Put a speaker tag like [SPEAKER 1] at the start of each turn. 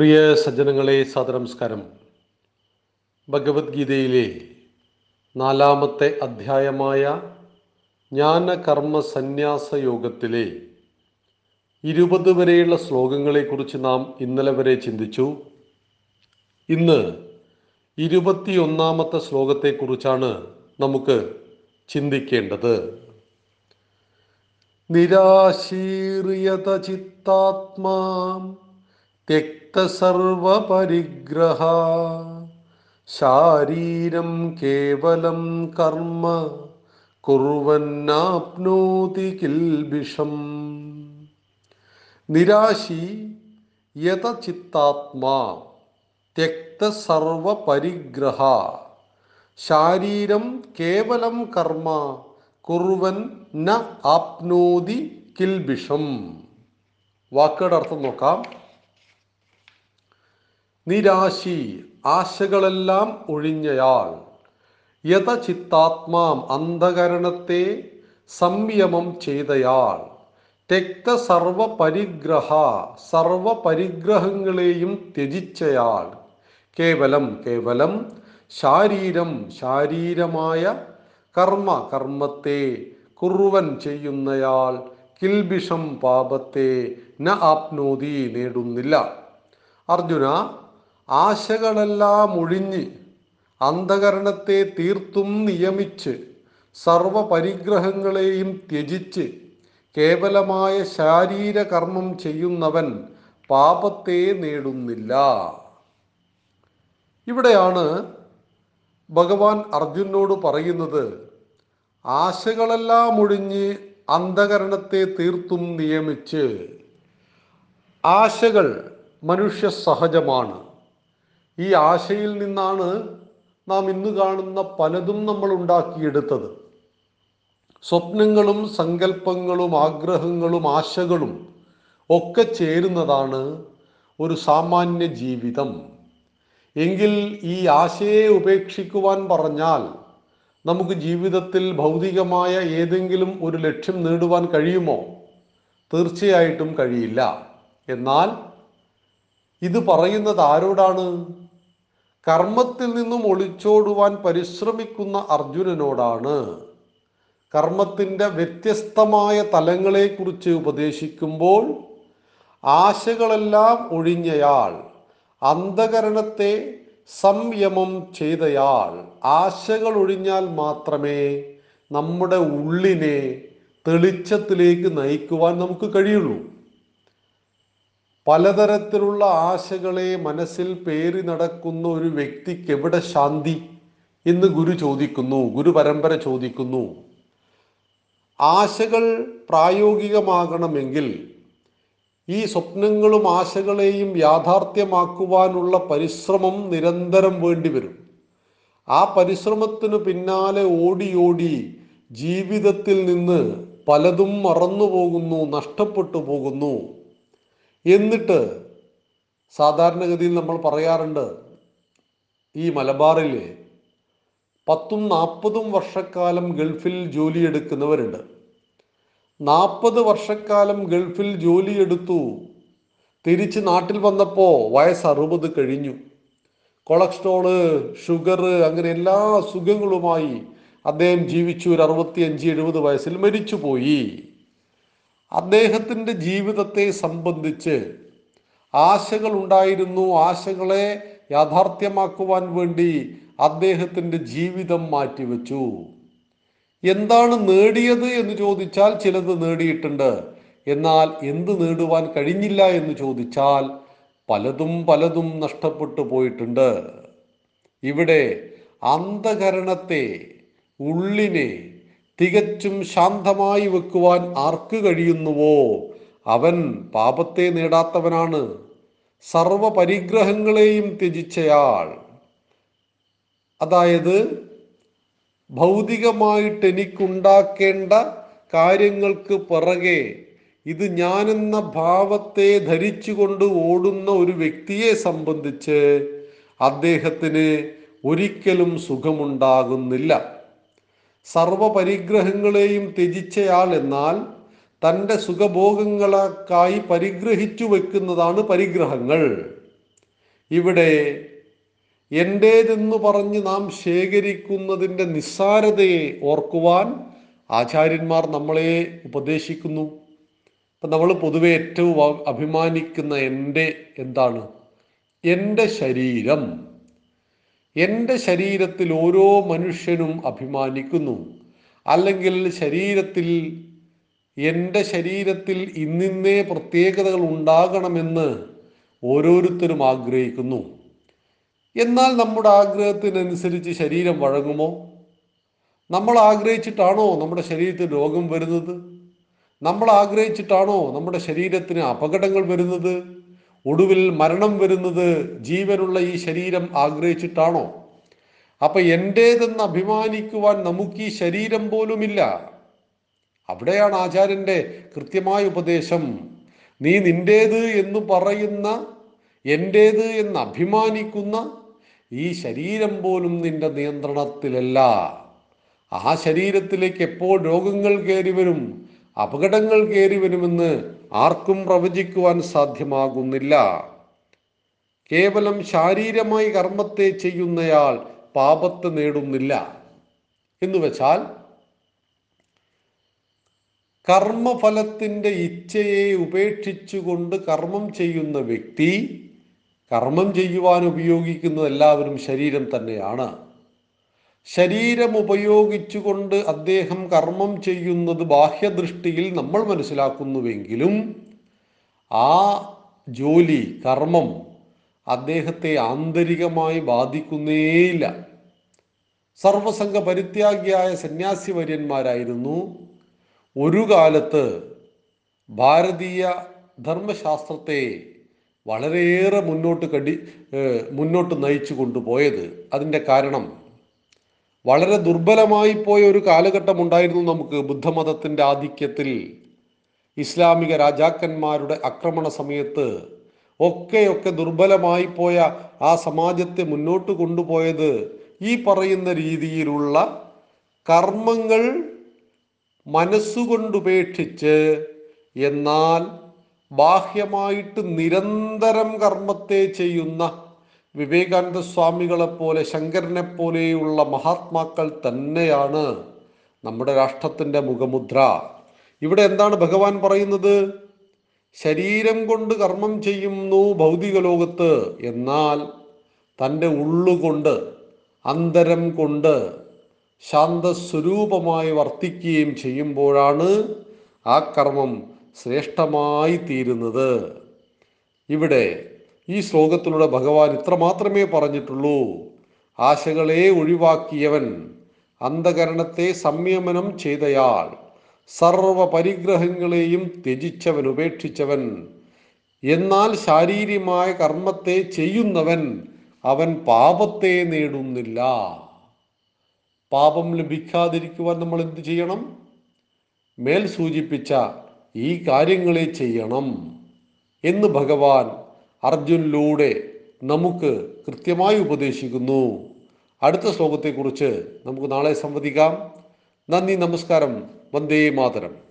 [SPEAKER 1] പ്രിയ സജ്ജനങ്ങളെ സദനമസ്കാരം ഭഗവത്ഗീതയിലെ നാലാമത്തെ അധ്യായമായ ജ്ഞാനകർമ്മ സന്യാസ യോഗത്തിലെ ഇരുപത് വരെയുള്ള ശ്ലോകങ്ങളെക്കുറിച്ച് നാം ഇന്നലെ വരെ ചിന്തിച്ചു. ഇന്ന് ഇരുപത്തിയൊന്നാമത്തെ ശ്ലോകത്തെക്കുറിച്ചാണ് നമുക്ക് ചിന്തിക്കേണ്ടത്. നിരാശീറിയത ചിത്താത്മാ വ്യക്തസർവപരിഗ്രഹ. ശാരീരം കേവലം കർമ്മ കുറവന്നാപ്നോതി കിൽബിഷം നിരാശി യഥചിത്താത്മാ ത്യക്തസർവപരിഗ്രഹ ശാരീരം കേവലം കർമ്മ കുറുവൻ ന ആപ്നോതി കിൽബിഷം വാക്കുകളുടെ അർത്ഥം നോക്കാം. നിരാശി ആശകളെല്ലാം ഒഴിഞ്ഞയാൾ. യഥചിത്താത്മാം അന്ധകരണത്തെ സംയമം ചെയ്തയാൾ. രക്ത സർവപരിഗ്രഹ സർവപരിഗ്രഹങ്ങളെയും ത്യജിച്ചയാൾ. കേവലം കേവലം ശാരീരം ശാരീരമായ കർമ്മ കർമ്മത്തെ കുറുവൻ ചെയ്യുന്നയാൾ കിൽബിഷം പാപത്തെ ന ആപ്നോതി നേടുന്നില്ല. അർജുന ആശകളെല്ലാം ഒഴിഞ്ഞ് അന്ധകരണത്തെ തീർത്തും നിയമിച്ച് സർവപരിഗ്രഹങ്ങളെയും ത്യജിച്ച് കേവലമായ ശാരീരകർമ്മം ചെയ്യുന്നവൻ പാപത്തെ നേടുന്നില്ല. ഇവിടെയാണ് ഭഗവാൻ അർജുനോട് പറയുന്നത് ആശകളെല്ലാം ഒഴിഞ്ഞ് അന്ധകരണത്തെ തീർത്തും നിയമിച്ച്. ആശകൾ മനുഷ്യ സഹജമാണ്. ഈ ആശയിൽ നിന്നാണ് നാം ഇന്ന് കാണുന്ന പലതും നമ്മൾ ഉണ്ടാക്കിയെടുത്തത്. സ്വപ്നങ്ങളും സങ്കല്പങ്ങളും ആഗ്രഹങ്ങളും ആശകളും ഒക്കെ ചേരുന്നതാണ് ഒരു സാമാന്യ ജീവിതം. എങ്കിൽ ഈ ആശയെ ഉപേക്ഷിക്കുവാൻ പറഞ്ഞാൽ നമുക്ക് ജീവിതത്തിൽ ഭൗതികമായ ഏതെങ്കിലും ഒരു ലക്ഷ്യം നേടുവാൻ കഴിയുമോ? തീർച്ചയായിട്ടും കഴിയില്ല. എന്നാൽ ഇത് പറയുന്നത് ആരോടാണ്? കർമ്മത്തിൽ നിന്നും ഒളിച്ചോടുവാൻ പരിശ്രമിക്കുന്ന അർജുനനോടാണ്. കർമ്മത്തിന്റെ വ്യത്യസ്തമായ തലങ്ങളെക്കുറിച്ച് ഉപദേശിക്കുമ്പോൾ ആശകളെല്ലാം ഒഴിഞ്ഞയാൾ അന്ധകരണത്തെ സംയമം ചെയ്തയാൾ. ആശകൾ ഒഴിഞ്ഞാൽ മാത്രമേ നമ്മുടെ ഉള്ളിനെ തെളിച്ചത്തിലേക്ക് നയിക്കുവാൻ നമുക്ക് കഴിയുള്ളൂ. പലതരത്തിലുള്ള ആശകളെ മനസ്സിൽ പേറി നടക്കുന്ന ഒരു വ്യക്തിക്ക് എവിടെ ശാന്തി എന്ന് ഗുരു ചോദിക്കുന്നു ഗുരു പരമ്പര ചോദിക്കുന്നു. ആശകൾ പ്രായോഗികമാകണമെങ്കിൽ ഈ സ്വപ്നങ്ങളും ആശകളെയും യാഥാർത്ഥ്യമാക്കുവാനുള്ള പരിശ്രമം നിരന്തരം വേണ്ടിവരും ആ പരിശ്രമത്തിനു പിന്നാലെ ഓടി ഓടി ജീവിതത്തിൽ നിന്ന് പലതും മറന്നു പോകുന്നു നഷ്ടപ്പെട്ടു പോകുന്നു. എന്നിട്ട് സാധാരണഗതിയിൽ നമ്മൾ പറയാറുണ്ട് ഈ മലബാറിൽ പത്തും നാൽപ്പതും വർഷക്കാലം ഗൾഫിൽ ജോലിയെടുക്കുന്നവരുണ്ട്. നാൽപ്പത് വർഷക്കാലം ഗൾഫിൽ ജോലിയെടുത്തു. തിരിച്ച് നാട്ടിൽ വന്നപ്പോൾ വയസ്സ് അറുപത് കഴിഞ്ഞു. കൊളസ്ട്രോൾ ഷുഗർ അങ്ങനെ എല്ലാ അസുഖങ്ങളുമായി അദ്ദേഹം ജീവിച്ചു. ഒരു അറുപത്തി അഞ്ച് എഴുപത് വയസ്സിൽ മരിച്ചുപോയി. അദ്ദേഹത്തിന്റെ ജീവിതത്തെ സംബന്ധിച്ച് ആശകൾ ഉണ്ടായിരുന്നു ആശകളെ യാഥാർത്ഥ്യമാക്കുവാൻ വേണ്ടി അദ്ദേഹത്തിന്റെ ജീവിതം മാറ്റിവെച്ചു. എന്താണ് നേടിയത് എന്ന് ചോദിച്ചാൽ ചിലത് നേടിയിട്ടുണ്ട്. എന്നാൽ എന്ത് നേടുവാൻ കഴിഞ്ഞില്ല എന്ന് ചോദിച്ചാൽ പലതും പലതും നഷ്ടപ്പെട്ടു പോയിട്ടുണ്ട്. ഇവിടെ അന്ധകരണത്തെ ഉള്ളിനെ തികച്ചും ശാന്തമായി വെക്കുവാൻ ആർക്ക് കഴിയുന്നുവോ? അവൻ പാപത്തെ നേടാത്തവനാണ്. സർവ പരിഗ്രഹങ്ങളെയും ത്യജിച്ചയാൾ. അതായത് ഭൗതികമായിട്ട് എനിക്കുണ്ടാക്കേണ്ട കാര്യങ്ങൾക്ക് പിറകെ ഇത് ഞാനെന്ന ഭാവത്തെ ധരിച്ചുകൊണ്ട് ഓടുന്ന ഒരു വ്യക്തിയെ സംബന്ധിച്ച് അദ്ദേഹത്തിന് ഒരിക്കലും സുഖമുണ്ടാകുന്നില്ല. സർവപരിഗ്രഹങ്ങളെയും ത്യജിച്ചയാൾ എന്നാൽ തന്റെ സുഖഭോഗങ്ങൾക്കായി പരിഗ്രഹിച്ചു വെക്കുന്നതാണ് പരിഗ്രഹങ്ങൾ. ഇവിടെ എന്റേതെന്ന് പറഞ്ഞ് നാം ശേഖരിക്കുന്നതിന്റെ നിസ്സാരതയെ ഓർക്കുവാൻ ആചാര്യന്മാർ നമ്മളെ ഉപദേശിക്കുന്നു. ഇപ്പം നമ്മൾ പൊതുവെ ഏറ്റവും അഭിമാനിക്കുന്ന എന്റെ എന്താണ്? എന്റെ ശരീരം. എന്റെ ശരീരത്തിൽ ഓരോ മനുഷ്യനും അഭിമാനിക്കുന്നു. അല്ലെങ്കിൽ ശരീരത്തിൽ എന്റെ ശരീരത്തിൽ ഇന്നിന്നേ പ്രത്യേകതകൾ ഉണ്ടാകണമെന്ന് ഓരോരുത്തരും ആഗ്രഹിക്കുന്നു. എന്നാൽ നമ്മുടെ ആഗ്രഹത്തിനനുസരിച്ച് ശരീരം വഴങ്ങുമോ? നമ്മൾ ആഗ്രഹിച്ചിട്ടാണോ നമ്മുടെ ശരീരത്തിൽ രോഗം വരുന്നത്? നമ്മൾ ആഗ്രഹിച്ചിട്ടാണോ നമ്മുടെ ശരീരത്തിന് അപകടങ്ങൾ വരുന്നത്? ഒടുവിൽ മരണം വരുന്നത് ജീവനുള്ള ഈ ശരീരം ആഗ്രഹിച്ചിട്ടാണോ? അപ്പൊ എന്റേതെന്ന് അഭിമാനിക്കുവാൻ നമുക്ക് ഈ ശരീരം പോലുമില്ല. അവിടെയാണ് ആചാര്യന്റെ കൃത്യമായ ഉപദേശം. നീ നിന്റേത് എന്ന് പറയുന്ന എന്റേത് എന്ന് അഭിമാനിക്കുന്ന ഈ ശരീരം പോലും നിന്റെ നിയന്ത്രണത്തിലല്ല. ആ ശരീരത്തിലേക്ക് എപ്പോൾ രോഗങ്ങൾ കയറി വരും അപകടങ്ങൾ കയറി വരുമെന്ന് ആർക്കും പ്രവചിക്കുവാൻ സാധ്യമാകുന്നില്ല. കേവലം ശാരീരമായി കർമ്മത്തെ ചെയ്യുന്നയാൾ പാപത്ത് നേടുന്നില്ല. എന്ന് വെച്ചാൽ കർമ്മഫലത്തിന്റെ ഇച്ഛയെ ഉപേക്ഷിച്ചുകൊണ്ട് കർമ്മം ചെയ്യുന്ന വ്യക്തി കർമ്മം ചെയ്യുവാൻ ഉപയോഗിക്കുന്നത് എല്ലാവരും ശരീരം തന്നെയാണ്. ശരീരം ഉപയോഗിച്ചുകൊണ്ട് അദ്ദേഹം കർമ്മം ചെയ്യുന്നത് ബാഹ്യദൃഷ്ടിയിൽ നമ്മൾ മനസ്സിലാക്കുന്നുവെങ്കിലും ആ ജോലി കർമ്മം അദ്ദേഹത്തെ ആന്തരികമായി ബാധിക്കുന്നേയില്ല. സർവസംഘ പരിത്യാഗിയായ സന്യാസി വര്യന്മാരായിരുന്നു ഒരു കാലത്ത് ഭാരതീയ ധർമ്മശാസ്ത്രത്തെ വളരെയേറെ മുന്നോട്ട് കടി മുന്നോട്ട് നയിച്ചു കൊണ്ടുപോയത്. അതിന്റെ കാരണം വളരെ ദുർബലമായി പോയ ഒരു കാലഘട്ടം ഉണ്ടായിരുന്നു നമുക്ക് ബുദ്ധമതത്തിന്റെ ആധിക്യത്തിൽ. ഇസ്ലാമിക രാജാക്കന്മാരുടെ ആക്രമണ സമയത്ത് ഒക്കെയൊക്കെ ദുർബലമായി പോയ ആ സമാജത്തെ മുന്നോട്ട് കൊണ്ടുപോയത് ഈ പറയുന്ന രീതിയിലുള്ള കർമ്മങ്ങൾ മനസ്സുകൊണ്ടുപേക്ഷിച്ച് എന്നാൽ ബാഹ്യമായിട്ട് നിരന്തരം കർമ്മത്തെ ചെയ്യുന്ന വിവേകാനന്ദ സ്വാമികളെ പോലെ ശങ്കരനെ പോലെയുള്ള മഹാത്മാക്കൾ തന്നെയാണ് നമ്മുടെ രാഷ്ട്രത്തിന്റെ മുഖമുദ്ര. ഇവിടെ എന്താണ് ഭഗവാൻ പറയുന്നത്? ശരീരം കൊണ്ട് കർമ്മം ചെയ്യുന്നു ഭൗതിക ലോകത്ത്. എന്നാൽ തന്റെ ഉള്ളുകൊണ്ട് അന്തരം കൊണ്ട് ശാന്തസ്വരൂപമായി വർത്തിക്കുകയും ചെയ്യുമ്പോഴാണ് ആ കർമ്മം ശ്രേഷ്ഠമായി തീരുന്നത്. ഇവിടെ ഈ ശ്ലോകത്തിലൂടെ ഭഗവാൻ ഇത്രമാത്രമേ പറഞ്ഞിട്ടുള്ളൂ. ആശകളെ ഒഴിവാക്കിയവൻ അന്ധകരണത്തെ സംയമനം ചെയ്തയാൾ സർവ പരിഗ്രഹങ്ങളെയും ത്യജിച്ചവൻ ഉപേക്ഷിച്ചവൻ. എന്നാൽ ശാരീരികമായ കർമ്മത്തെ ചെയ്യുന്നവൻ അവൻ പാപത്തെ നേടുന്നില്ല. പാപം ലഭിക്കാതിരിക്കുവാൻ നമ്മൾ എന്ത് ചെയ്യണം? മേൽ സൂചിപ്പിച്ച ഈ കാര്യങ്ങളെ ചെയ്യണം എന്ന് ഭഗവാൻ അർജുനിലൂടെ നമുക്ക് കൃത്യമായി ഉപദേശിക്കുന്നു. അടുത്ത ശ്ലോകത്തെക്കുറിച്ച് നമുക്ക് നാളെ സംവദിക്കാം. നന്ദി നമസ്കാരം. വന്ദേ മാതരം.